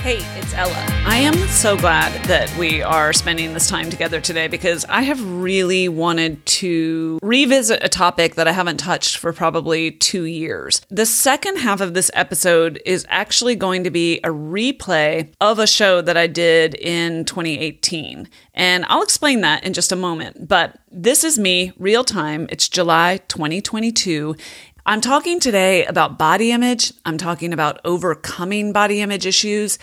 Hey, it's Ella. I am so glad that we are spending this time together today because I have really wanted to revisit a topic that I haven't touched for probably two years. The second half of this episode is actually going to be a replay of a show that I did in 2018. And I'll explain that in just a moment. But this is me, real time. It's July 2022. I'm talking today about body image. I'm talking about overcoming body image issues.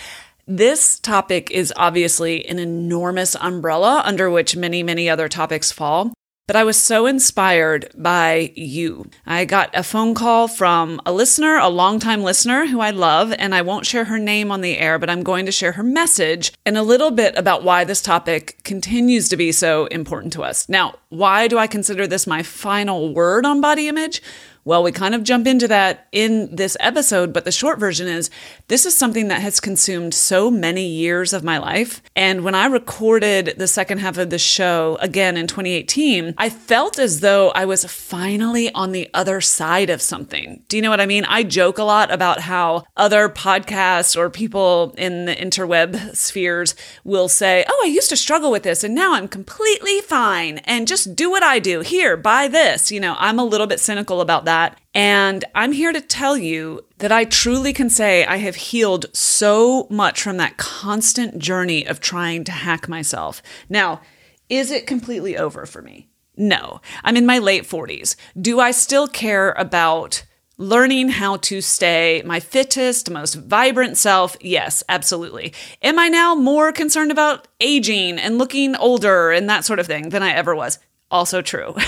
This topic is obviously an enormous umbrella under which many, many other topics fall. But I was so inspired by you. I got a phone call from a listener, a longtime listener who I love, and I won't share her name on the air, but I'm going to share her message and a little bit about why this topic continues to be so important to us. Now, why do I consider this my final word on body image? Well, we kind of jump into that in this episode, but the short version is this is something that has consumed so many years of my life. And when I recorded the second half of the show again in 2018, I felt as though I was finally on the other side of something. Do you know what I mean? I joke a lot about how other podcasts or people in the interweb spheres will say, Oh, I used to struggle with this and now I'm completely fine and just do what I do. Here, buy this. You know, I'm a little bit cynical about that that. And I'm here to tell you that I truly can say I have healed so much from that constant journey of trying to hack myself. Now, is it completely over for me? No. I'm in my late 40s. Do I still care about learning how to stay my fittest, most vibrant self? Yes, absolutely. Am I now more concerned about aging and looking older and that sort of thing than I ever was? Also true.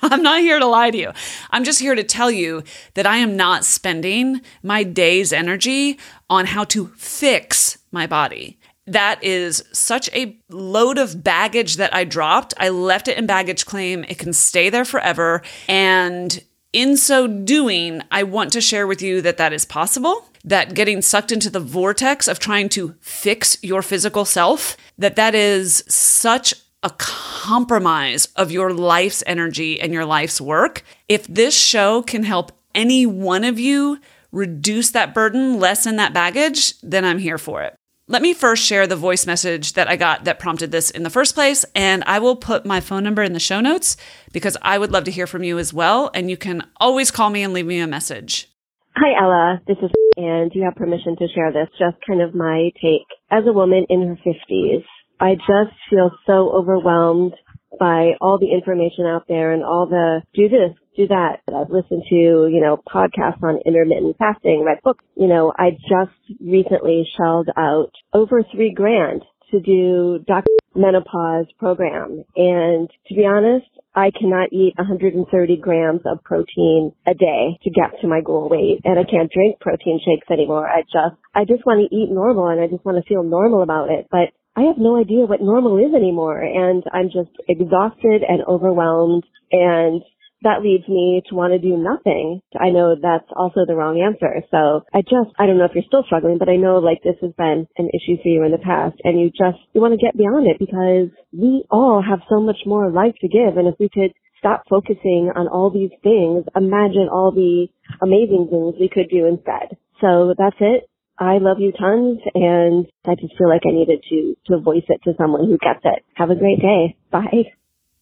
I'm not here to lie to you. I'm just here to tell you that I am not spending my day's energy on how to fix my body. That is such a load of baggage that I dropped. I left it in baggage claim. It can stay there forever. And in so doing, I want to share with you that that is possible that getting sucked into the vortex of trying to fix your physical self that that is such a compromise of your life's energy and your life's work. If this show can help any one of you reduce that burden, lessen that baggage, then I'm here for it. Let me first share the voice message that I got that prompted this in the first place, and I will put my phone number in the show notes because I would love to hear from you as well. And you can always call me and leave me a message. Hi, Ella. This is, and you have permission to share this, just kind of my take. As a woman in her 50s, I just feel so overwhelmed by all the information out there and all the do this, do that. I've listened to, you know, podcasts on intermittent fasting, read books. You know, I just recently shelled out over three grand to do Dr. Menopause program. And to be honest, I cannot eat 130 grams of protein a day to get to my goal weight. And I can't drink protein shakes anymore. I just, I just want to eat normal and I just want to feel normal about it. But I have no idea what normal is anymore and I'm just exhausted and overwhelmed and that leads me to want to do nothing. I know that's also the wrong answer. So I just, I don't know if you're still struggling, but I know like this has been an issue for you in the past and you just, you want to get beyond it because we all have so much more life to give. And if we could stop focusing on all these things, imagine all the amazing things we could do instead. So that's it. I love you tons and I just feel like I needed to, to voice it to someone who gets it. Have a great day. Bye.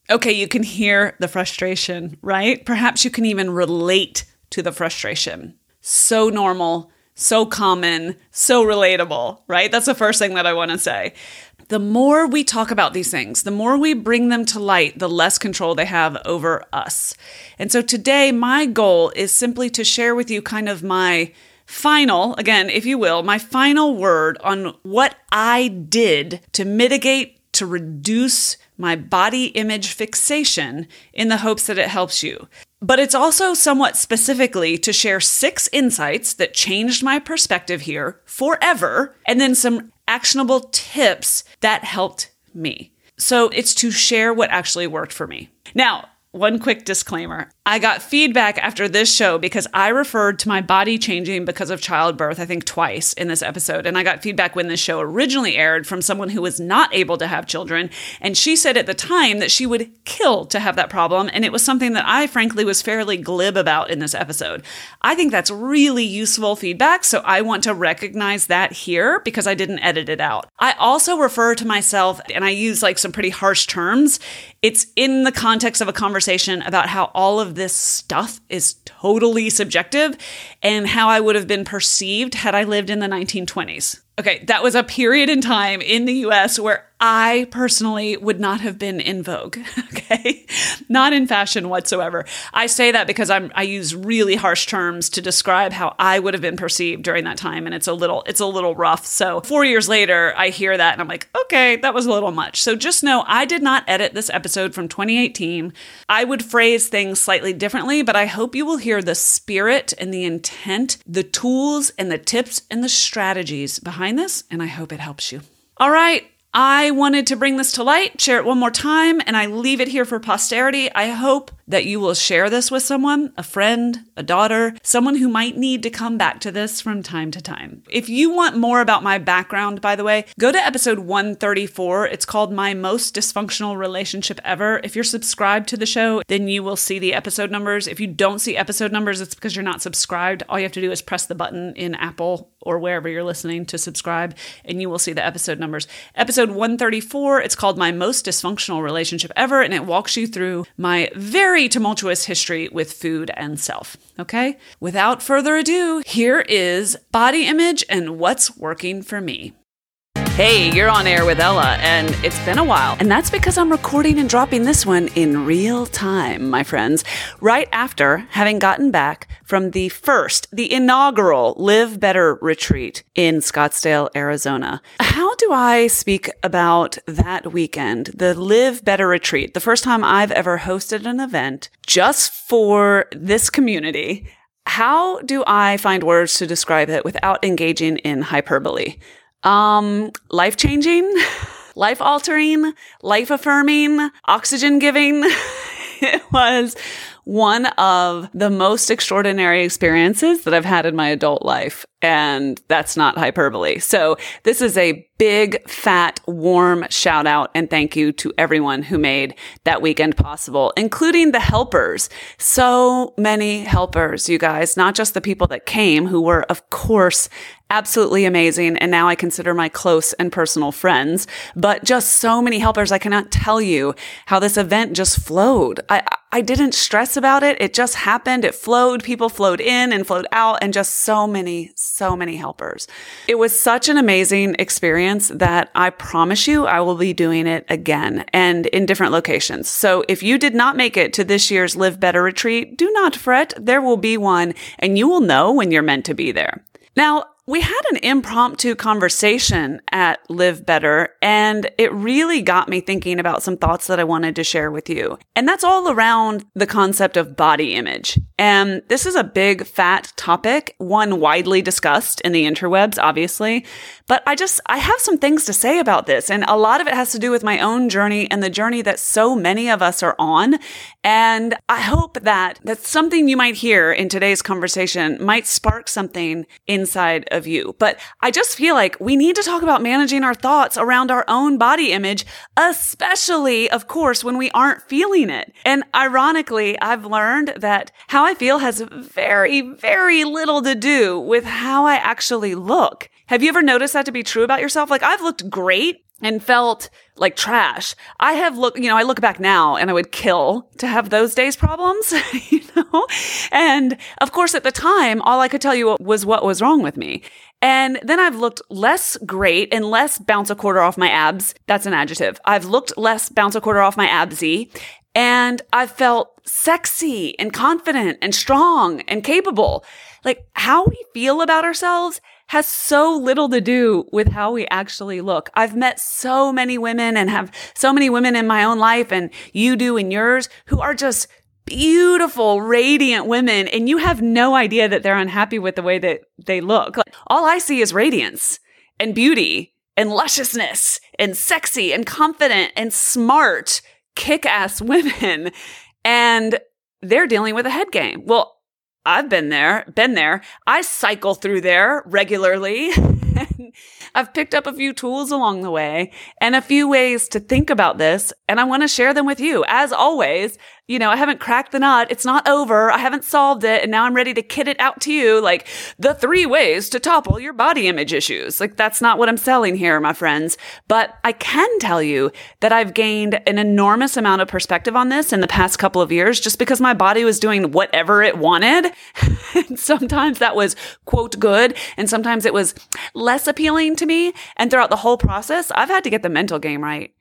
Okay, you can hear the frustration, right? Perhaps you can even relate to the frustration. So normal, so common, so relatable, right? That's the first thing that I want to say. The more we talk about these things, the more we bring them to light, the less control they have over us. And so today, my goal is simply to share with you kind of my final, again, if you will, my final word on what I did to mitigate, to reduce my body image fixation in the hopes that it helps you. But it's also somewhat specifically to share six insights that changed my perspective here forever, and then some actionable tips that helped me. So it's to share what actually worked for me. Now, one quick disclaimer. I got feedback after this show because I referred to my body changing because of childbirth, I think twice in this episode. And I got feedback when this show originally aired from someone who was not able to have children. And she said at the time that she would kill to have that problem. And it was something that I frankly was fairly glib about in this episode. I think that's really useful feedback. So I want to recognize that here because I didn't edit it out. I also refer to myself and I use like some pretty harsh terms. It's in the context of a conversation about how all of this stuff is totally subjective and how I would have been perceived had I lived in the 1920s. Okay, that was a period in time in the US where I personally would not have been in vogue. Okay. Not in fashion whatsoever. I say that because I'm, I use really harsh terms to describe how I would have been perceived during that time. And it's a little, it's a little rough. So four years later, I hear that and I'm like, okay, that was a little much. So just know I did not edit this episode from 2018. I would phrase things slightly differently, but I hope you will hear the spirit and the intent, the tools and the tips and the strategies behind this. And I hope it helps you. All right. I wanted to bring this to light, share it one more time, and I leave it here for posterity. I hope that you will share this with someone, a friend, a daughter, someone who might need to come back to this from time to time. If you want more about my background, by the way, go to episode 134. It's called My Most Dysfunctional Relationship Ever. If you're subscribed to the show, then you will see the episode numbers. If you don't see episode numbers, it's because you're not subscribed. All you have to do is press the button in Apple or wherever you're listening to subscribe, and you will see the episode numbers. Episode 134, it's called My Most Dysfunctional Relationship Ever, and it walks you through my very tumultuous history with food and self. Okay? Without further ado, here is body image and what's working for me. Hey, you're on air with Ella, and it's been a while. And that's because I'm recording and dropping this one in real time, my friends, right after having gotten back from the first, the inaugural Live Better retreat in Scottsdale, Arizona. How do I speak about that weekend, the Live Better retreat, the first time I've ever hosted an event just for this community? How do I find words to describe it without engaging in hyperbole? Um, life changing, life altering, life affirming, oxygen giving. it was one of the most extraordinary experiences that I've had in my adult life. And that's not hyperbole. So this is a big, fat, warm shout out and thank you to everyone who made that weekend possible, including the helpers. So many helpers, you guys, not just the people that came who were, of course, absolutely amazing. And now I consider my close and personal friends, but just so many helpers. I cannot tell you how this event just flowed. I, I didn't stress about it. It just happened. It flowed. People flowed in and flowed out and just so many, so many helpers. It was such an amazing experience that I promise you I will be doing it again and in different locations. So if you did not make it to this year's Live Better retreat, do not fret. There will be one and you will know when you're meant to be there. Now, we had an impromptu conversation at Live Better, and it really got me thinking about some thoughts that I wanted to share with you. And that's all around the concept of body image. And this is a big, fat topic, one widely discussed in the interwebs, obviously. But I just, I have some things to say about this. And a lot of it has to do with my own journey and the journey that so many of us are on. And I hope that that's something you might hear in today's conversation might spark something inside of you. But I just feel like we need to talk about managing our thoughts around our own body image, especially, of course, when we aren't feeling it. And ironically, I've learned that how I feel has very, very little to do with how I actually look. Have you ever noticed that to be true about yourself? Like I've looked great and felt like trash. I have looked, you know, I look back now and I would kill to have those days problems, you know? And of course, at the time, all I could tell you was what was wrong with me. And then I've looked less great and less bounce a quarter off my abs. That's an adjective. I've looked less bounce a quarter off my absy and I've felt sexy and confident and strong and capable. Like how we feel about ourselves has so little to do with how we actually look. I've met so many women and have so many women in my own life and you do in yours who are just beautiful, radiant women. And you have no idea that they're unhappy with the way that they look. Like, all I see is radiance and beauty and lusciousness and sexy and confident and smart, kick ass women. And they're dealing with a head game. Well, I've been there, been there. I cycle through there regularly. I've picked up a few tools along the way and a few ways to think about this, and I want to share them with you. As always, you know, I haven't cracked the nut. It's not over. I haven't solved it. And now I'm ready to kit it out to you like the three ways to topple your body image issues. Like that's not what I'm selling here, my friends. But I can tell you that I've gained an enormous amount of perspective on this in the past couple of years just because my body was doing whatever it wanted. sometimes that was quote good. And sometimes it was less appealing to me. And throughout the whole process, I've had to get the mental game right.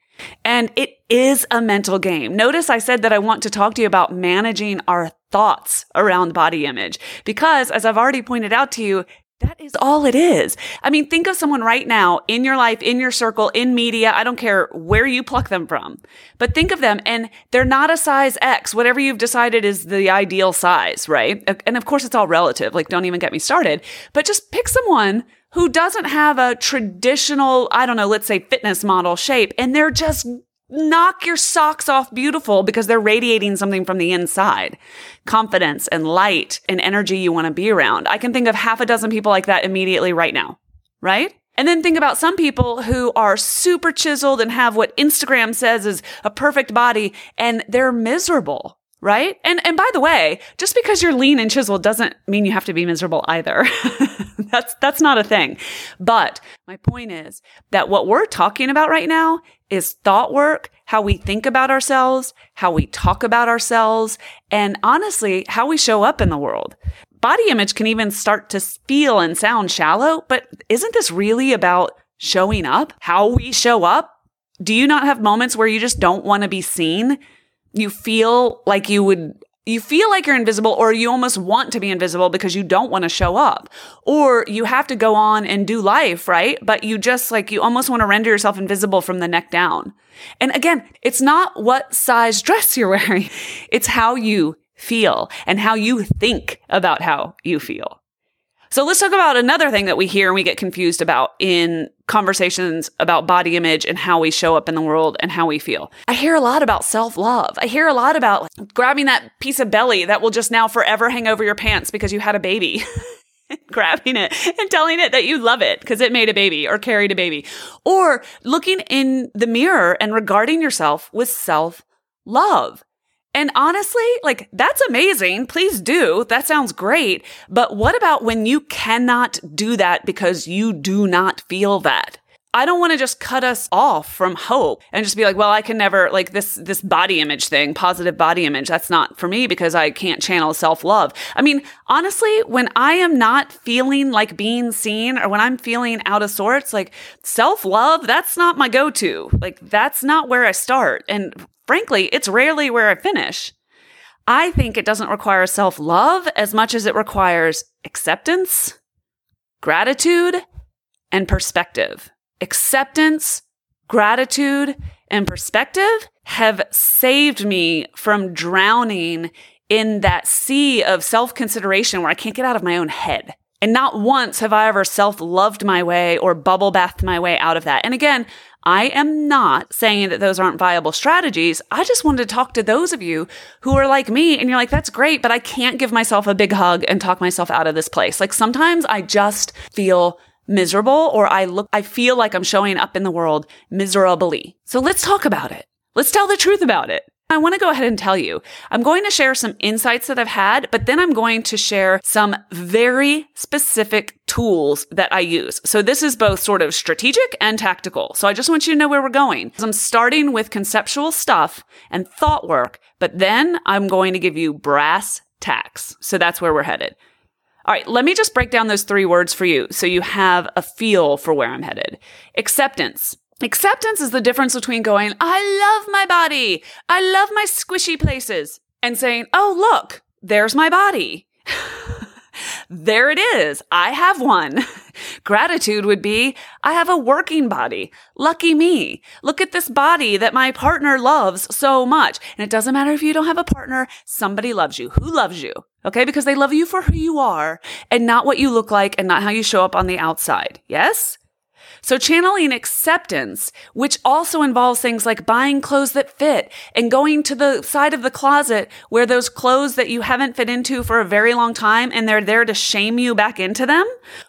And it is a mental game. Notice I said that I want to talk to you about managing our thoughts around body image because as I've already pointed out to you, that is all it is. I mean, think of someone right now in your life, in your circle, in media. I don't care where you pluck them from, but think of them and they're not a size X, whatever you've decided is the ideal size, right? And of course, it's all relative. Like, don't even get me started, but just pick someone who doesn't have a traditional, I don't know, let's say fitness model shape, and they're just knock your socks off beautiful because they're radiating something from the inside. Confidence and light and energy you want to be around. I can think of half a dozen people like that immediately right now, right? And then think about some people who are super chiseled and have what Instagram says is a perfect body and they're miserable right? And and by the way, just because you're lean and chiseled doesn't mean you have to be miserable either. that's that's not a thing. But my point is that what we're talking about right now is thought work, how we think about ourselves, how we talk about ourselves, and honestly, how we show up in the world. Body image can even start to feel and sound shallow, but isn't this really about showing up? How we show up? Do you not have moments where you just don't want to be seen? You feel like you would you feel like you're invisible or you almost want to be invisible because you don't want to show up or you have to go on and do life, right? But you just like, you almost want to render yourself invisible from the neck down. And again, it's not what size dress you're wearing. It's how you feel and how you think about how you feel. So let's talk about another thing that we hear and we get confused about in conversations about body image and how we show up in the world and how we feel. I hear a lot about self love. I hear a lot about grabbing that piece of belly that will just now forever hang over your pants because you had a baby. grabbing it and telling it that you love it because it made a baby or carried a baby. Or looking in the mirror and regarding yourself with self love. And honestly, like that's amazing. Please do. That sounds great. But what about when you cannot do that because you do not feel that? I don't want to just cut us off from hope and just be like, well, I can never like this this body image thing, positive body image. That's not for me because I can't channel self-love. I mean, honestly, when I am not feeling like being seen or when I'm feeling out of sorts, like self-love, that's not my go-to. Like that's not where I start. And frankly, it's rarely where I finish. I think it doesn't require self love as much as it requires acceptance, gratitude, and perspective. Acceptance, gratitude, and perspective have saved me from drowning in that sea of self consideration where I can't get out of my own head. And not once have I ever self loved my way or bubble bathed my way out of that. And again, I am not saying that those aren't viable strategies. I just wanted to talk to those of you who are like me and you're like, that's great, but I can't give myself a big hug and talk myself out of this place. Like sometimes I just feel miserable or I look, I feel like I'm showing up in the world miserably. So let's talk about it. Let's tell the truth about it. I want to go ahead and tell you, I'm going to share some insights that I've had, but then I'm going to share some very specific tools that I use. So this is both sort of strategic and tactical. So I just want you to know where we're going. I'm starting with conceptual stuff and thought work, but then I'm going to give you brass tacks. So that's where we're headed. All right, let me just break down those three words for you so you have a feel for where I'm headed. Acceptance. Acceptance is the difference between going, I love my body. I love my squishy places and saying, Oh, look, there's my body. there it is. I have one. Gratitude would be, I have a working body. Lucky me. Look at this body that my partner loves so much. And it doesn't matter if you don't have a partner, somebody loves you. Who loves you? Okay. Because they love you for who you are and not what you look like and not how you show up on the outside. Yes? So channeling acceptance, which also involves things like buying clothes that fit and going to the side of the closet where those clothes that you haven't fit into for a very long time and they're there to shame you back into them,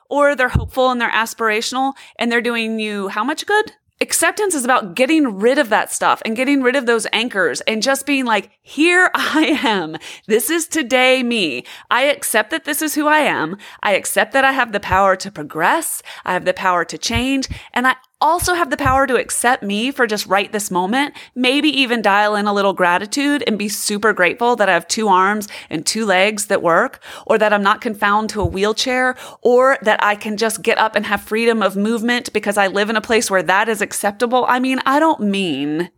or they're hopeful and they're aspirational and they're doing you how much good? Acceptance is about getting rid of that stuff and getting rid of those anchors and just being like, here I am. This is today me. I accept that this is who I am. I accept that I have the power to progress. I have the power to change. And I also have the power to accept me for just right this moment, maybe even dial in a little gratitude and be super grateful that I have two arms and two legs that work, or that I'm not confined to a wheelchair, or that I can just get up and have freedom of movement because I live in a place where that is acceptable. I mean, I don't mean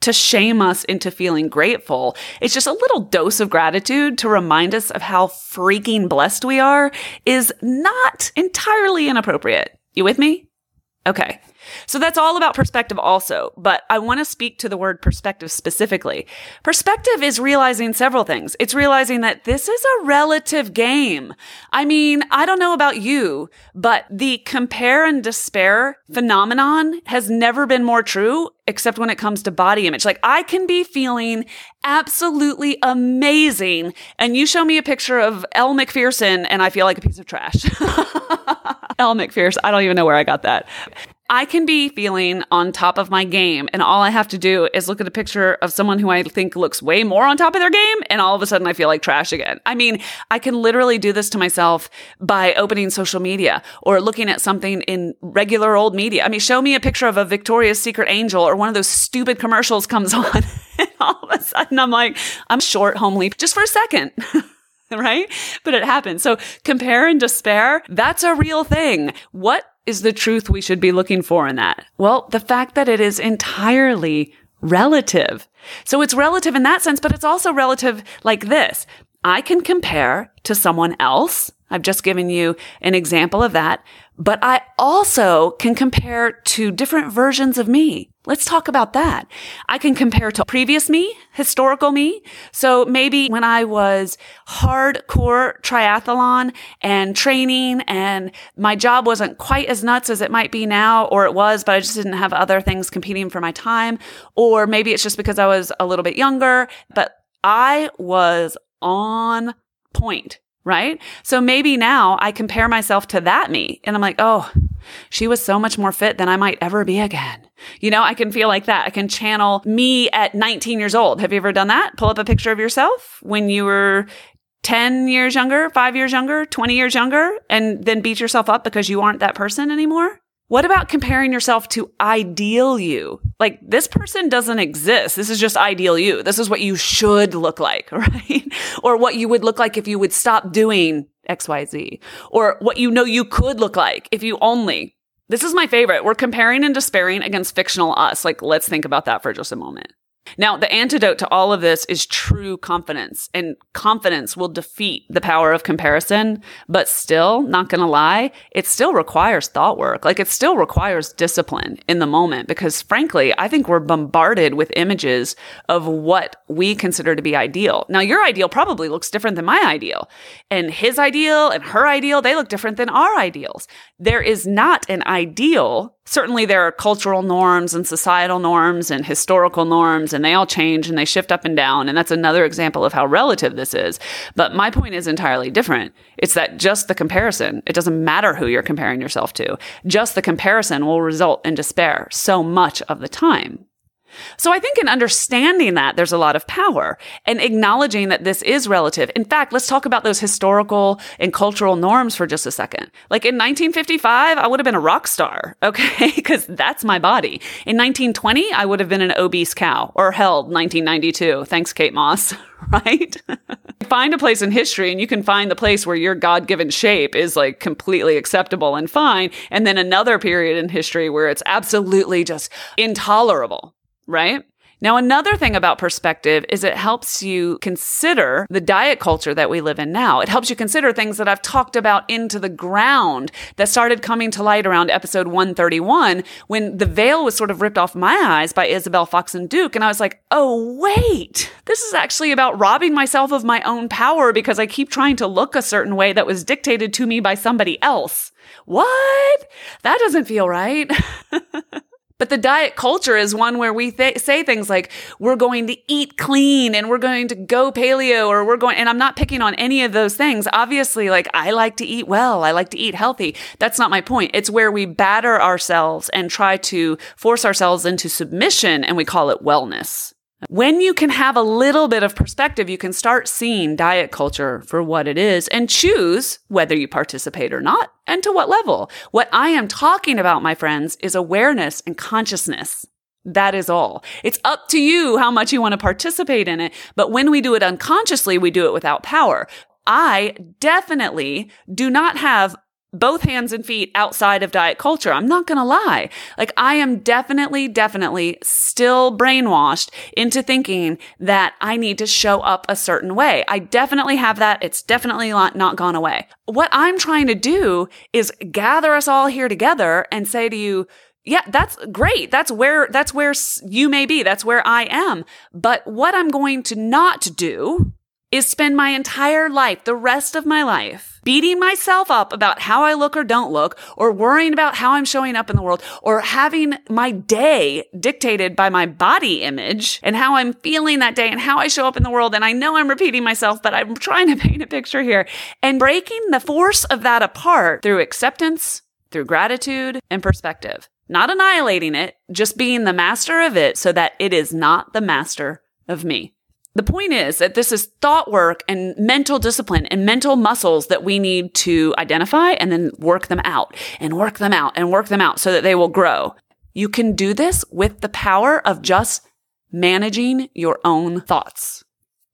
to shame us into feeling grateful. It's just a little dose of gratitude to remind us of how freaking blessed we are is not entirely inappropriate. You with me? Okay. So that's all about perspective also, but I want to speak to the word perspective specifically. Perspective is realizing several things. It's realizing that this is a relative game. I mean, I don't know about you, but the compare and despair phenomenon has never been more true except when it comes to body image. Like I can be feeling absolutely amazing and you show me a picture of Elle Macpherson and I feel like a piece of trash. Elle Macpherson. I don't even know where I got that. I can be feeling on top of my game and all I have to do is look at a picture of someone who I think looks way more on top of their game and all of a sudden I feel like trash again. I mean, I can literally do this to myself by opening social media or looking at something in regular old media. I mean, show me a picture of a Victoria's Secret angel or one of those stupid commercials comes on and all of a sudden I'm like, I'm short, homely, just for a second. right? But it happens. So compare and despair, that's a real thing. What is the truth we should be looking for in that? Well, the fact that it is entirely relative. So it's relative in that sense, but it's also relative like this. I can compare to someone else. I've just given you an example of that, but I also can compare to different versions of me. Let's talk about that. I can compare to previous me, historical me. So maybe when I was hardcore triathlon and training and my job wasn't quite as nuts as it might be now, or it was, but I just didn't have other things competing for my time. Or maybe it's just because I was a little bit younger, but I was on point right? So maybe now I compare myself to that me and I'm like, oh, she was so much more fit than I might ever be again. You know, I can feel like that. I can channel me at 19 years old. Have you ever done that? Pull up a picture of yourself when you were 10 years younger, five years younger, 20 years younger, and then beat yourself up because you aren't that person anymore? What about comparing yourself to ideal you? Like this person doesn't exist. This is just ideal you. This is what you should look like, right? or what you would look like if you would stop doing XYZ or what you know you could look like if you only. This is my favorite. We're comparing and despairing against fictional us. Like let's think about that for just a moment. Now, the antidote to all of this is true confidence, and confidence will defeat the power of comparison. But still, not gonna lie, it still requires thought work. Like it still requires discipline in the moment because frankly, I think we're bombarded with images of what we consider to be ideal. Now, your ideal probably looks different than my ideal, and his ideal and her ideal, they look different than our ideals. There is not an ideal certainly there are cultural norms and societal norms and historical norms and they all change and they shift up and down and that's another example of how relative this is. But my point is entirely different. It's that just the comparison it doesn't matter who you're comparing yourself to just the comparison will result in despair so much of the time so I think in understanding that there's a lot of power and acknowledging that this is relative. In fact, let's talk about those historical and cultural norms for just a second. Like in 1955, I would have been a rock star. Okay. Cause that's my body. In 1920, I would have been an obese cow or held 1992. Thanks, Kate Moss. Right? find a place in history and you can find the place where your God given shape is like completely acceptable and fine. And then another period in history where it's absolutely just intolerable right? Now, another thing about perspective is it helps you consider the diet culture that we live in now. It helps you consider things that I've talked about into the ground that started coming to light around episode 131 when the veil was sort of ripped off my eyes by Isabel Foxen Duke. And I was like, oh, wait, this is actually about robbing myself of my own power because I keep trying to look a certain way that was dictated to me by somebody else. What? That doesn't feel right. But the diet culture is one where we th- say things like, we're going to eat clean and we're going to go paleo or we're going, and I'm not picking on any of those things. Obviously, like I like to eat well. I like to eat healthy. That's not my point. It's where we batter ourselves and try to force ourselves into submission and we call it wellness. When you can have a little bit of perspective, you can start seeing diet culture for what it is and choose whether you participate or not and to what level. What I am talking about, my friends, is awareness and consciousness. That is all. It's up to you how much you want to participate in it. But when we do it unconsciously, we do it without power. I definitely do not have both hands and feet outside of diet culture. I'm not going to lie. Like I am definitely, definitely still brainwashed into thinking that I need to show up a certain way. I definitely have that. It's definitely not, not gone away. What I'm trying to do is gather us all here together and say to you, yeah, that's great. That's where, that's where you may be. That's where I am. But what I'm going to not do is spend my entire life, the rest of my life, beating myself up about how I look or don't look, or worrying about how I'm showing up in the world, or having my day dictated by my body image and how I'm feeling that day and how I show up in the world. And I know I'm repeating myself, but I'm trying to paint a picture here and breaking the force of that apart through acceptance, through gratitude and perspective. Not annihilating it, just being the master of it so that it is not the master of me. The point is that this is thought work and mental discipline and mental muscles that we need to identify and then work them out and work them out and work them out so that they will grow. You can do this with the power of just managing your own thoughts.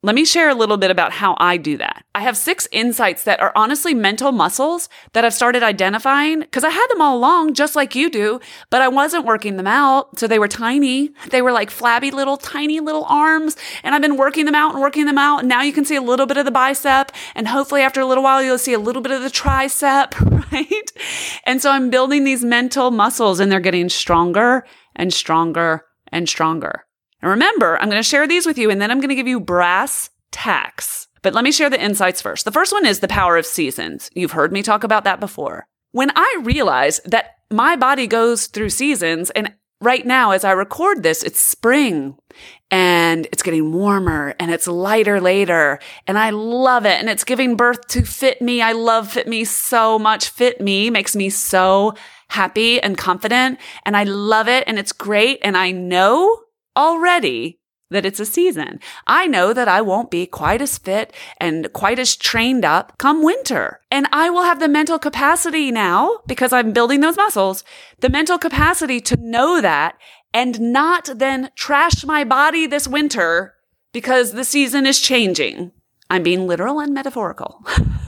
Let me share a little bit about how I do that. I have six insights that are honestly mental muscles that I've started identifying because I had them all along, just like you do, but I wasn't working them out. So they were tiny. They were like flabby little, tiny little arms. And I've been working them out and working them out. And now you can see a little bit of the bicep. And hopefully after a little while, you'll see a little bit of the tricep, right? And so I'm building these mental muscles and they're getting stronger and stronger and stronger. Remember, I'm going to share these with you and then I'm going to give you brass tacks. But let me share the insights first. The first one is the power of seasons. You've heard me talk about that before. When I realize that my body goes through seasons and right now, as I record this, it's spring and it's getting warmer and it's lighter later and I love it. And it's giving birth to Fit Me. I love Fit Me so much. Fit Me makes me so happy and confident and I love it and it's great. And I know already that it's a season. I know that I won't be quite as fit and quite as trained up come winter. And I will have the mental capacity now because I'm building those muscles, the mental capacity to know that and not then trash my body this winter because the season is changing. I'm being literal and metaphorical.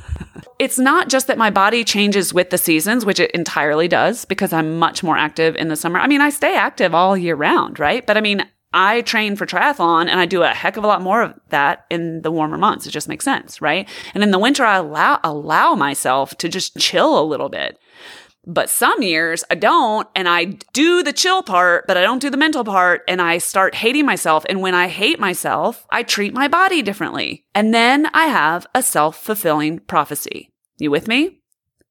it's not just that my body changes with the seasons, which it entirely does because I'm much more active in the summer. I mean, I stay active all year round, right? But I mean, I train for triathlon and I do a heck of a lot more of that in the warmer months. It just makes sense, right? And in the winter, I allow, allow myself to just chill a little bit. But some years I don't, and I do the chill part, but I don't do the mental part, and I start hating myself. And when I hate myself, I treat my body differently. And then I have a self fulfilling prophecy. You with me?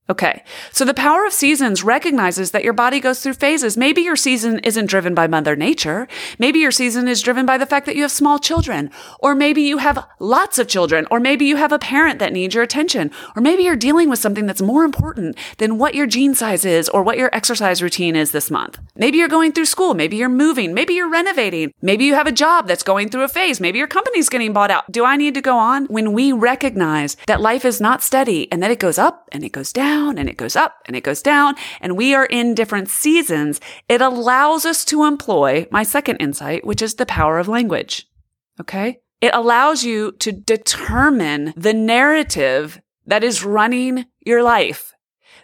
Okay. So the power of seasons recognizes that your body goes through phases. Maybe your season isn't driven by mother nature. Maybe your season is driven by the fact that you have small children, or maybe you have lots of children, or maybe you have a parent that needs your attention, or maybe you're dealing with something that's more important than what your jean size is or what your exercise routine is this month. Maybe you're going through school. Maybe you're moving. Maybe you're renovating. Maybe you have a job that's going through a phase. Maybe your company's getting bought out. Do I need to go on? When we recognize that life is not steady and that it goes up and it goes down down and it goes up and it goes down and we are in different seasons, it allows us to employ my second insight, which is the power of language. Okay. It allows you to determine the narrative that is running your life.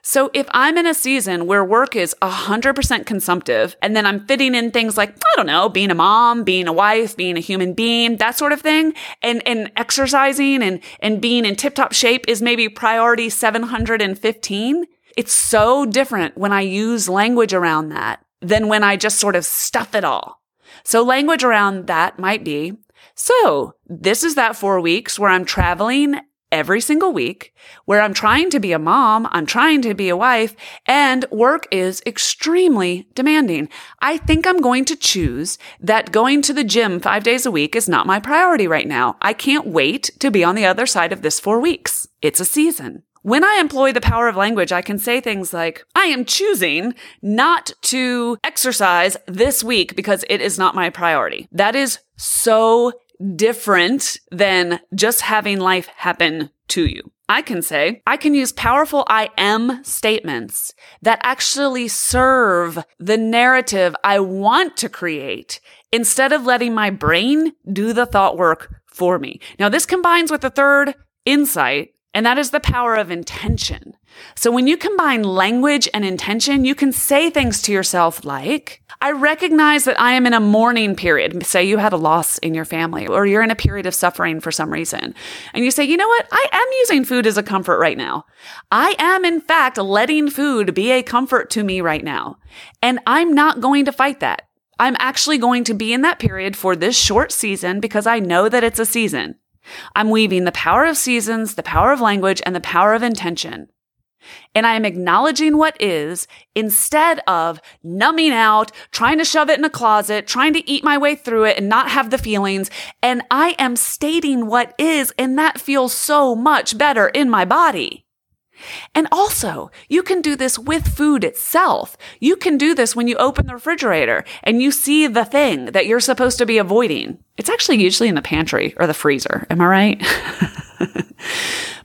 So if I'm in a season where work is 100% consumptive and then I'm fitting in things like, I don't know, being a mom, being a wife, being a human being, that sort of thing, and, and exercising and, and being in tip top shape is maybe priority 715. It's so different when I use language around that than when I just sort of stuff it all. So language around that might be, so this is that four weeks where I'm traveling every single week where I'm trying to be a mom, I'm trying to be a wife, and work is extremely demanding. I think I'm going to choose that going to the gym five days a week is not my priority right now. I can't wait to be on the other side of this four weeks. It's a season. When I employ the power of language, I can say things like, I am choosing not to exercise this week because it is not my priority. That is so different than just having life happen to you. I can say, I can use powerful I am statements that actually serve the narrative I want to create instead of letting my brain do the thought work for me. Now, this combines with the third insight and that is the power of intention. So when you combine language and intention, you can say things to yourself like, I recognize that I am in a mourning period. Say you had a loss in your family or you're in a period of suffering for some reason. And you say, you know what? I am using food as a comfort right now. I am in fact letting food be a comfort to me right now. And I'm not going to fight that. I'm actually going to be in that period for this short season because I know that it's a season. I'm weaving the power of seasons, the power of language, and the power of intention. And I am acknowledging what is instead of numbing out, trying to shove it in a closet, trying to eat my way through it and not have the feelings. And I am stating what is, and that feels so much better in my body. And also, you can do this with food itself. You can do this when you open the refrigerator and you see the thing that you're supposed to be avoiding. It's actually usually in the pantry or the freezer. Am I right?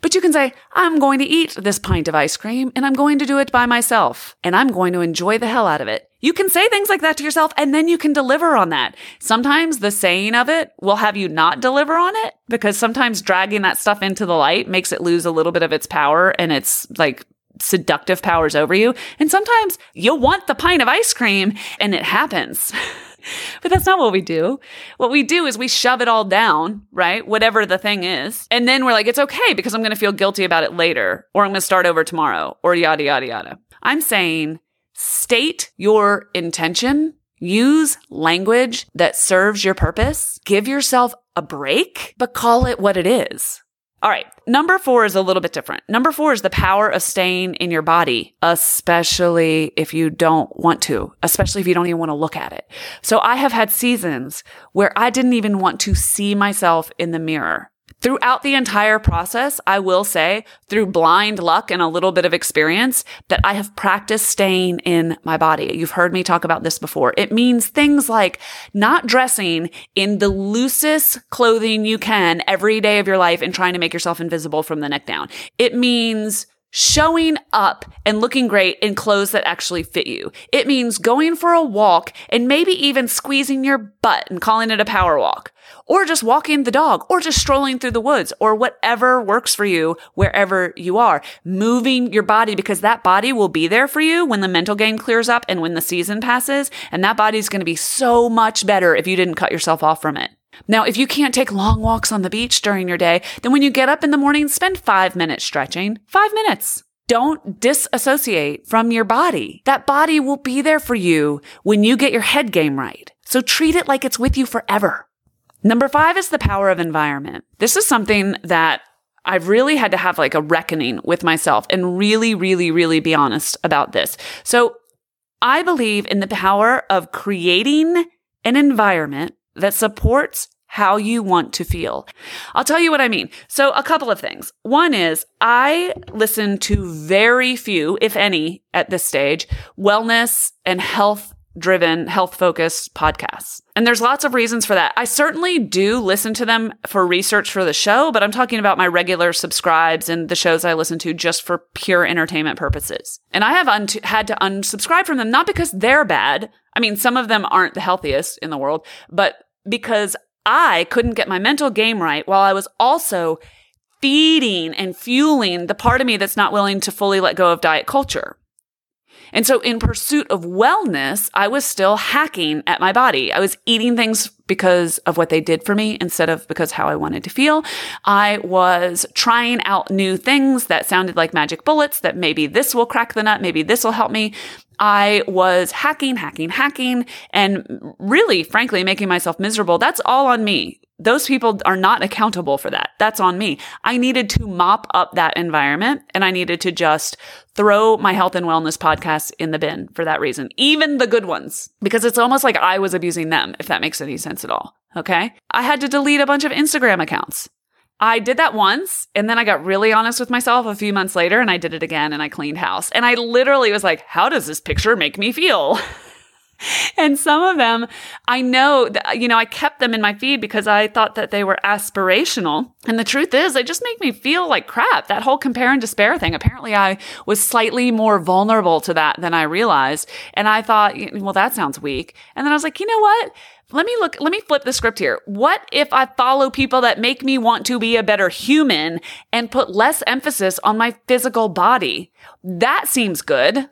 But you can say, I'm going to eat this pint of ice cream and I'm going to do it by myself and I'm going to enjoy the hell out of it. You can say things like that to yourself and then you can deliver on that. Sometimes the saying of it will have you not deliver on it because sometimes dragging that stuff into the light makes it lose a little bit of its power and it's like seductive powers over you. And sometimes you'll want the pint of ice cream and it happens. but that's not what we do. What we do is we shove it all down, right? Whatever the thing is. And then we're like, it's okay because I'm going to feel guilty about it later, or I'm going to start over tomorrow, or yada, yada, yada. I'm saying state your intention. Use language that serves your purpose. Give yourself a break, but call it what it is. All right. Number four is a little bit different. Number four is the power of staying in your body, especially if you don't want to, especially if you don't even want to look at it. So I have had seasons where I didn't even want to see myself in the mirror. Throughout the entire process, I will say through blind luck and a little bit of experience that I have practiced staying in my body. You've heard me talk about this before. It means things like not dressing in the loosest clothing you can every day of your life and trying to make yourself invisible from the neck down. It means showing up and looking great in clothes that actually fit you. It means going for a walk and maybe even squeezing your butt and calling it a power walk or just walking the dog or just strolling through the woods or whatever works for you wherever you are. Moving your body because that body will be there for you when the mental game clears up and when the season passes. And that body is going to be so much better if you didn't cut yourself off from it. Now, if you can't take long walks on the beach during your day, then when you get up in the morning, spend five minutes stretching. Five minutes. Don't disassociate from your body. That body will be there for you when you get your head game right. So treat it like it's with you forever. Number five is the power of environment. This is something that I've really had to have like a reckoning with myself and really, really, really be honest about this. So I believe in the power of creating an environment that supports how you want to feel. I'll tell you what I mean. So a couple of things. One is I listen to very few, if any, at this stage, wellness and health driven, health focused podcasts. And there's lots of reasons for that. I certainly do listen to them for research for the show, but I'm talking about my regular subscribes and the shows I listen to just for pure entertainment purposes. And I have un- had to unsubscribe from them, not because they're bad. I mean, some of them aren't the healthiest in the world, but because I couldn't get my mental game right while I was also feeding and fueling the part of me that's not willing to fully let go of diet culture. And so in pursuit of wellness, I was still hacking at my body. I was eating things because of what they did for me instead of because how I wanted to feel. I was trying out new things that sounded like magic bullets that maybe this will crack the nut. Maybe this will help me. I was hacking, hacking, hacking, and really, frankly, making myself miserable. That's all on me those people are not accountable for that. That's on me. I needed to mop up that environment and I needed to just throw my health and wellness podcasts in the bin for that reason, even the good ones, because it's almost like I was abusing them, if that makes any sense at all. Okay. I had to delete a bunch of Instagram accounts. I did that once and then I got really honest with myself a few months later and I did it again and I cleaned house. And I literally was like, how does this picture make me feel? and some of them, I know that, you know, I kept them in my feed because I thought that they were aspirational. And the truth is, they just make me feel like crap. That whole compare and despair thing. Apparently, I was slightly more vulnerable to that than I realized. And I thought, well, that sounds weak. And then I was like, you know what? Let me look, let me flip the script here. What if I follow people that make me want to be a better human and put less emphasis on my physical body? That seems good.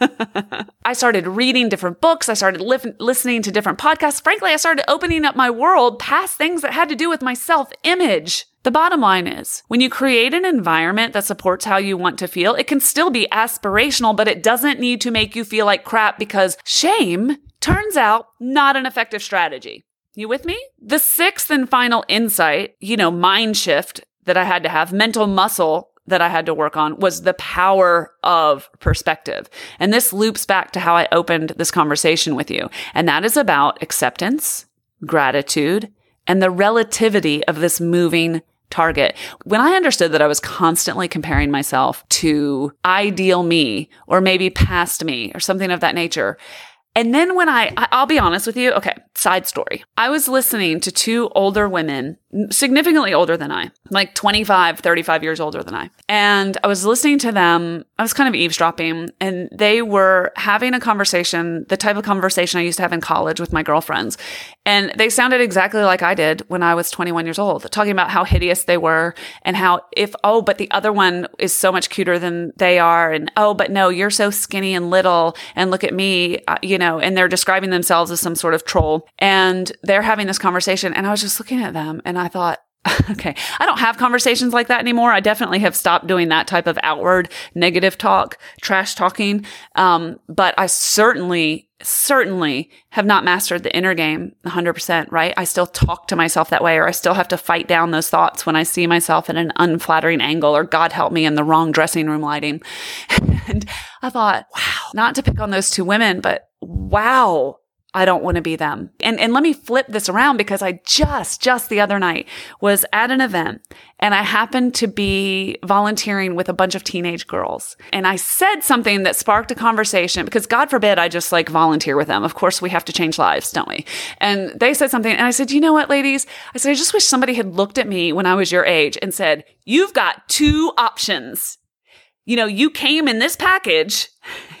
I started reading different books. I started li- listening to different podcasts. Frankly, I started opening up my world past things that had to do with my self image. The bottom line is when you create an environment that supports how you want to feel, it can still be aspirational, but it doesn't need to make you feel like crap because shame Turns out, not an effective strategy. You with me? The sixth and final insight, you know, mind shift that I had to have, mental muscle that I had to work on was the power of perspective. And this loops back to how I opened this conversation with you. And that is about acceptance, gratitude, and the relativity of this moving target. When I understood that I was constantly comparing myself to ideal me or maybe past me or something of that nature, and then when I, I'll be honest with you. Okay. Side story. I was listening to two older women, significantly older than I, like 25, 35 years older than I. And I was listening to them. I was kind of eavesdropping and they were having a conversation, the type of conversation I used to have in college with my girlfriends. And they sounded exactly like I did when I was 21 years old, talking about how hideous they were and how if, oh, but the other one is so much cuter than they are. And oh, but no, you're so skinny and little. And look at me, uh, you know, and they're describing themselves as some sort of troll. And they're having this conversation. And I was just looking at them and I thought, okay, I don't have conversations like that anymore. I definitely have stopped doing that type of outward negative talk, trash talking. Um, but I certainly, certainly have not mastered the inner game 100%, right? I still talk to myself that way, or I still have to fight down those thoughts when I see myself in an unflattering angle, or God help me in the wrong dressing room lighting. and I thought, wow, not to pick on those two women, but wow, I don't want to be them. And, and let me flip this around because I just, just the other night was at an event and I happened to be volunteering with a bunch of teenage girls. And I said something that sparked a conversation because God forbid I just like volunteer with them. Of course, we have to change lives, don't we? And they said something and I said, you know what, ladies? I said, I just wish somebody had looked at me when I was your age and said, you've got two options. You know, you came in this package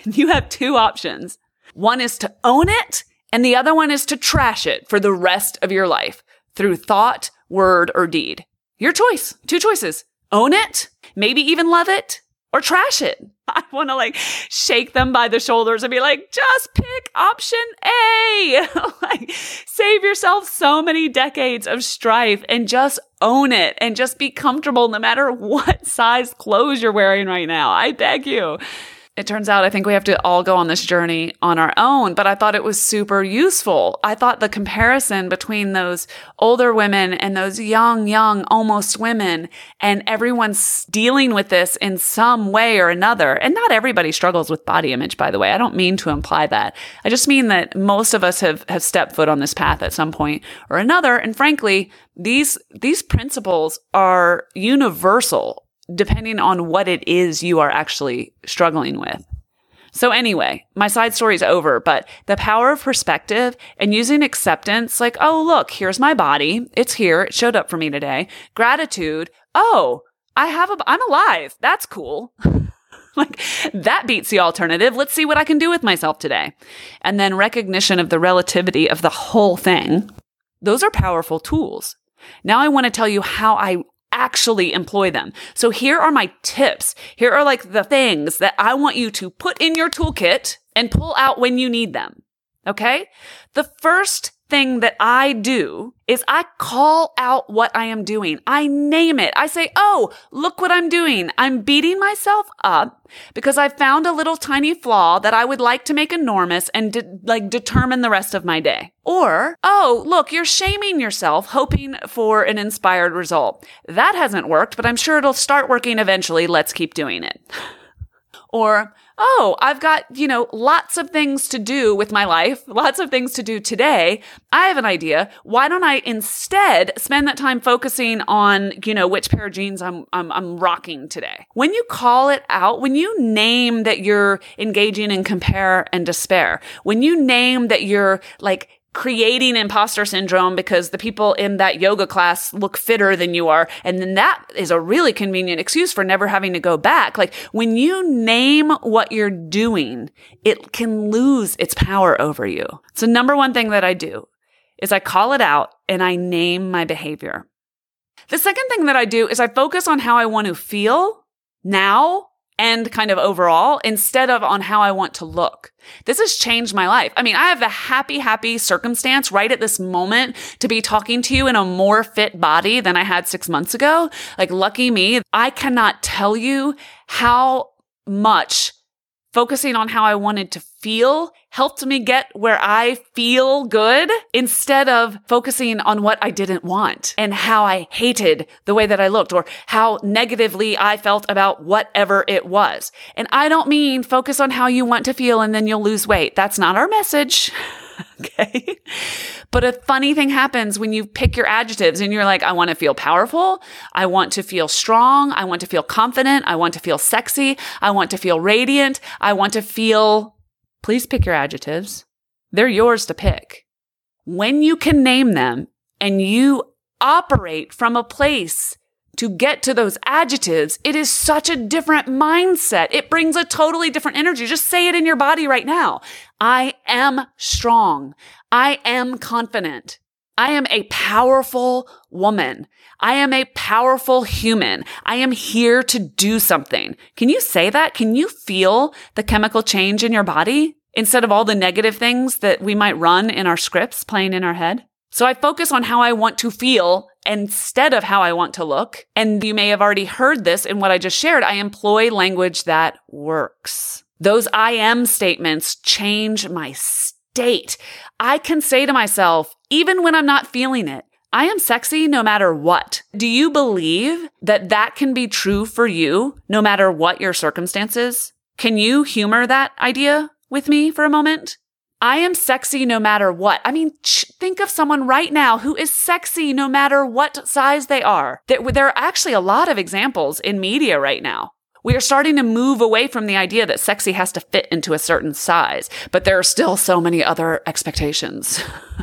and you have two options. One is to own it and the other one is to trash it for the rest of your life through thought, word, or deed. Your choice. Two choices. Own it, maybe even love it, or trash it. I want to like shake them by the shoulders and be like, just pick option A. like, save yourself so many decades of strife and just own it and just be comfortable no matter what size clothes you're wearing right now. I beg you it turns out I think we have to all go on this journey on our own, but I thought it was super useful. I thought the comparison between those older women and those young, young, almost women and everyone's dealing with this in some way or another. And not everybody struggles with body image, by the way. I don't mean to imply that. I just mean that most of us have, have stepped foot on this path at some point or another. And frankly, these, these principles are universal depending on what it is you are actually struggling with. So anyway, my side story is over, but the power of perspective and using acceptance, like, oh, look, here's my body. It's here. It showed up for me today. Gratitude. Oh, I have a, I'm alive. That's cool. like that beats the alternative. Let's see what I can do with myself today. And then recognition of the relativity of the whole thing. Those are powerful tools. Now I want to tell you how I actually employ them. So here are my tips. Here are like the things that I want you to put in your toolkit and pull out when you need them. Okay. The first thing that I do is I call out what I am doing. I name it. I say, Oh, look what I'm doing. I'm beating myself up because I found a little tiny flaw that I would like to make enormous and de- like determine the rest of my day. Or, Oh, look, you're shaming yourself hoping for an inspired result. That hasn't worked, but I'm sure it'll start working eventually. Let's keep doing it. Or, oh, I've got, you know, lots of things to do with my life, lots of things to do today. I have an idea. Why don't I instead spend that time focusing on, you know, which pair of jeans I'm, I'm, I'm rocking today? When you call it out, when you name that you're engaging in compare and despair, when you name that you're like creating imposter syndrome because the people in that yoga class look fitter than you are. And then that is a really convenient excuse for never having to go back. Like when you name what you're doing, it can lose its power over you. So number one thing that I do is I call it out and I name my behavior. The second thing that I do is I focus on how I want to feel now and kind of overall instead of on how I want to look. This has changed my life. I mean, I have the happy, happy circumstance right at this moment to be talking to you in a more fit body than I had six months ago. Like, lucky me, I cannot tell you how much focusing on how I wanted to feel helped me get where I feel good instead of focusing on what I didn't want and how I hated the way that I looked or how negatively I felt about whatever it was. And I don't mean focus on how you want to feel and then you'll lose weight. That's not our message. okay. But a funny thing happens when you pick your adjectives and you're like, I want to feel powerful. I want to feel strong. I want to feel confident. I want to feel sexy. I want to feel radiant. I want to feel, please pick your adjectives. They're yours to pick. When you can name them and you operate from a place to get to those adjectives, it is such a different mindset. It brings a totally different energy. Just say it in your body right now. I am strong. I am confident. I am a powerful woman. I am a powerful human. I am here to do something. Can you say that? Can you feel the chemical change in your body instead of all the negative things that we might run in our scripts playing in our head? So I focus on how I want to feel instead of how I want to look. And you may have already heard this in what I just shared. I employ language that works. Those I am statements change my state. I can say to myself, even when I'm not feeling it, I am sexy no matter what. Do you believe that that can be true for you no matter what your circumstances? Can you humor that idea with me for a moment? I am sexy no matter what. I mean, think of someone right now who is sexy no matter what size they are. There, are actually a lot of examples in media right now. We are starting to move away from the idea that sexy has to fit into a certain size, but there are still so many other expectations.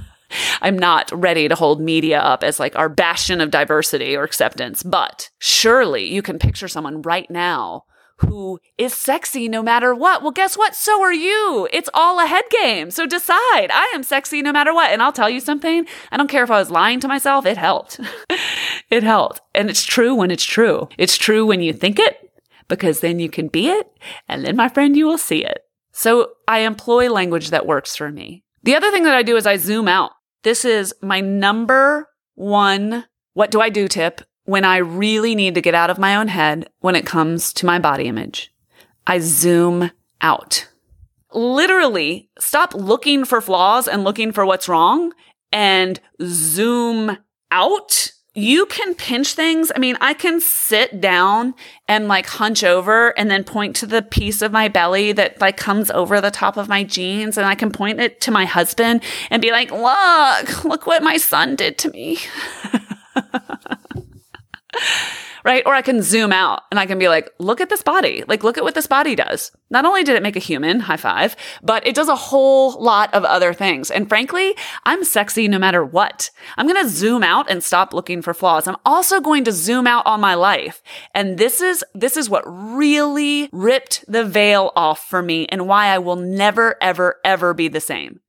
I'm not ready to hold media up as like our bastion of diversity or acceptance, but surely you can picture someone right now who is sexy no matter what. Well, guess what? So are you. It's all a head game. So decide. I am sexy no matter what. And I'll tell you something. I don't care if I was lying to myself. It helped. it helped. And it's true when it's true. It's true when you think it because then you can be it. And then my friend, you will see it. So I employ language that works for me. The other thing that I do is I zoom out. This is my number one what do I do tip when I really need to get out of my own head when it comes to my body image. I zoom out. Literally stop looking for flaws and looking for what's wrong and zoom out. You can pinch things. I mean, I can sit down and like hunch over and then point to the piece of my belly that like comes over the top of my jeans and I can point it to my husband and be like, look, look what my son did to me. right? Or I can zoom out and I can be like, look at this body. Like, look at what this body does. Not only did it make a human, high five, but it does a whole lot of other things. And frankly, I'm sexy no matter what. I'm going to zoom out and stop looking for flaws. I'm also going to zoom out on my life. And this is, this is what really ripped the veil off for me and why I will never, ever, ever be the same.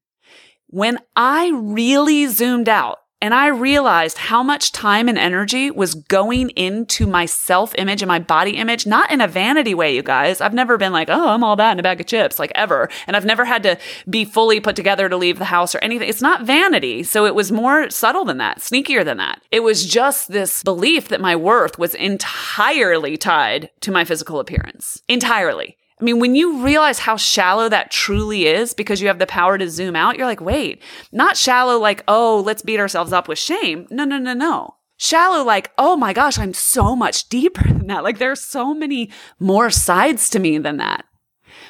When I really zoomed out And I realized how much time and energy was going into my self image and my body image, not in a vanity way, you guys. I've never been like, oh, I'm all that in a bag of chips, like ever. And I've never had to be fully put together to leave the house or anything. It's not vanity. So it was more subtle than that, sneakier than that. It was just this belief that my worth was entirely tied to my physical appearance. Entirely. I mean, when you realize how shallow that truly is because you have the power to zoom out, you're like, wait, not shallow like, oh, let's beat ourselves up with shame. No, no, no, no. Shallow like, oh my gosh, I'm so much deeper than that. Like there's so many more sides to me than that.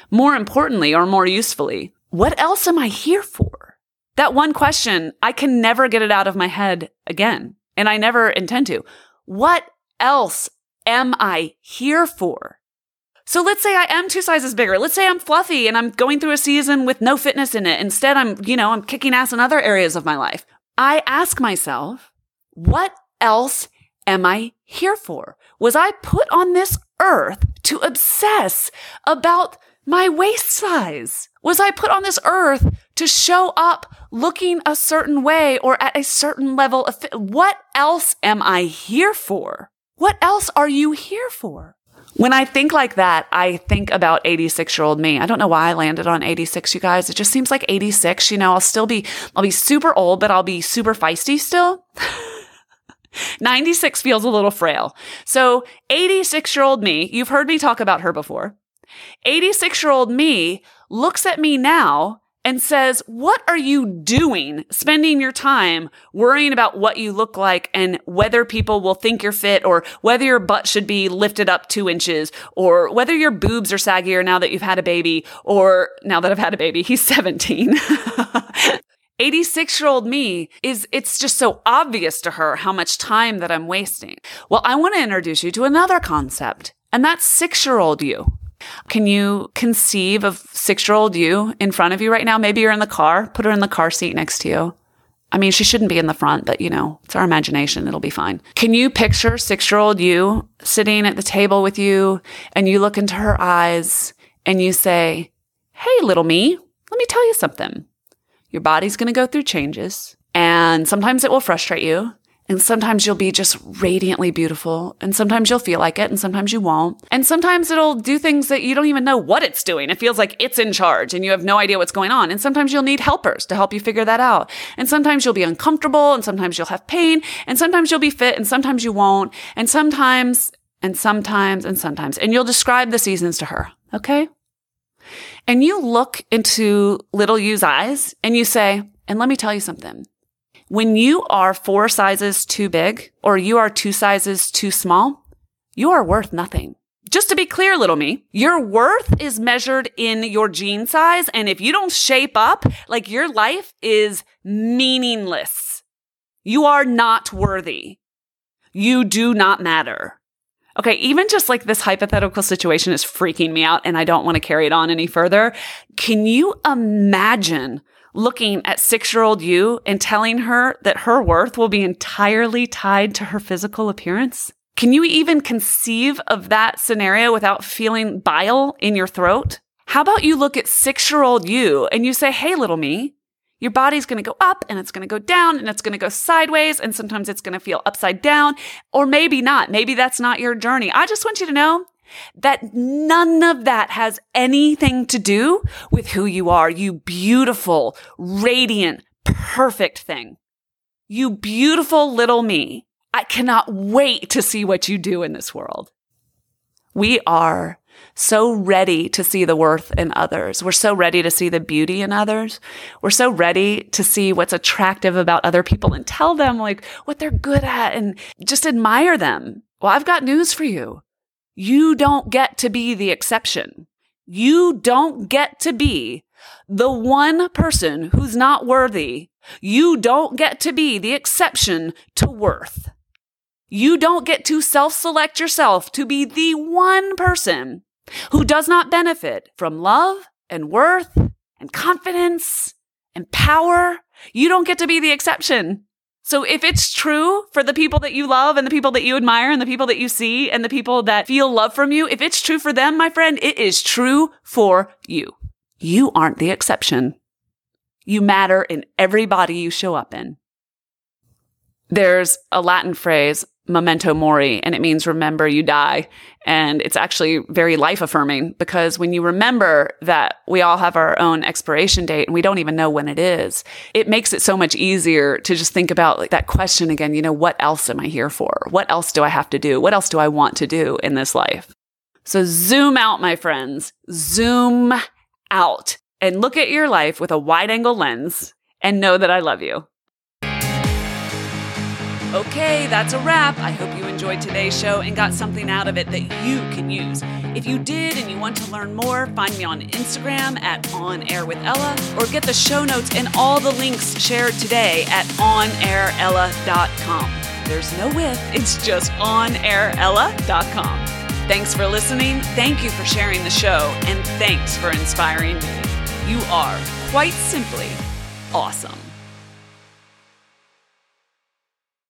More importantly, or more usefully, what else am I here for? That one question, I can never get it out of my head again. And I never intend to. What else am I here for? So let's say I am two sizes bigger. Let's say I'm fluffy and I'm going through a season with no fitness in it. Instead, I'm, you know, I'm kicking ass in other areas of my life. I ask myself, what else am I here for? Was I put on this earth to obsess about my waist size? Was I put on this earth to show up looking a certain way or at a certain level of fit? What else am I here for? What else are you here for? When I think like that, I think about 86 year old me. I don't know why I landed on 86, you guys. It just seems like 86. You know, I'll still be, I'll be super old, but I'll be super feisty still. 96 feels a little frail. So 86 year old me, you've heard me talk about her before. 86 year old me looks at me now and says, What are you doing spending your time worrying about what you look like and whether people will think you're fit or whether your butt should be lifted up two inches or whether your boobs are saggier now that you've had a baby or now that I've had a baby? He's 17. 86 year old me is, it's just so obvious to her how much time that I'm wasting. Well, I want to introduce you to another concept, and that's six year old you. Can you conceive of six year old you in front of you right now? Maybe you're in the car, put her in the car seat next to you. I mean, she shouldn't be in the front, but you know, it's our imagination. It'll be fine. Can you picture six year old you sitting at the table with you and you look into her eyes and you say, Hey, little me, let me tell you something. Your body's going to go through changes and sometimes it will frustrate you. And sometimes you'll be just radiantly beautiful. And sometimes you'll feel like it. And sometimes you won't. And sometimes it'll do things that you don't even know what it's doing. It feels like it's in charge and you have no idea what's going on. And sometimes you'll need helpers to help you figure that out. And sometimes you'll be uncomfortable and sometimes you'll have pain and sometimes you'll be fit and sometimes you won't. And sometimes and sometimes and sometimes. And you'll describe the seasons to her. Okay. And you look into little you's eyes and you say, and let me tell you something. When you are four sizes too big or you are two sizes too small, you are worth nothing. Just to be clear, little me, your worth is measured in your jean size. And if you don't shape up, like your life is meaningless. You are not worthy. You do not matter. Okay, even just like this hypothetical situation is freaking me out and I don't want to carry it on any further. Can you imagine looking at six year old you and telling her that her worth will be entirely tied to her physical appearance? Can you even conceive of that scenario without feeling bile in your throat? How about you look at six year old you and you say, Hey, little me, your body's going to go up and it's going to go down and it's going to go sideways. And sometimes it's going to feel upside down or maybe not. Maybe that's not your journey. I just want you to know that none of that has anything to do with who you are, you beautiful, radiant, perfect thing. You beautiful little me. I cannot wait to see what you do in this world. We are so ready to see the worth in others. We're so ready to see the beauty in others. We're so ready to see what's attractive about other people and tell them like what they're good at and just admire them. Well, I've got news for you. You don't get to be the exception. You don't get to be the one person who's not worthy. You don't get to be the exception to worth. You don't get to self select yourself to be the one person who does not benefit from love and worth and confidence and power. You don't get to be the exception. So if it's true for the people that you love and the people that you admire and the people that you see and the people that feel love from you, if it's true for them, my friend, it is true for you. You aren't the exception. You matter in every body you show up in. There's a Latin phrase, memento mori, and it means remember you die. And it's actually very life affirming because when you remember that we all have our own expiration date and we don't even know when it is, it makes it so much easier to just think about like that question again, you know, what else am I here for? What else do I have to do? What else do I want to do in this life? So zoom out, my friends, zoom out and look at your life with a wide angle lens and know that I love you. Okay, that's a wrap. I hope you enjoyed today's show and got something out of it that you can use. If you did and you want to learn more, find me on Instagram at On Air with Ella or get the show notes and all the links shared today at onairella.com. There's no with, it's just onairella.com. Thanks for listening. Thank you for sharing the show. And thanks for inspiring me. You are, quite simply, awesome.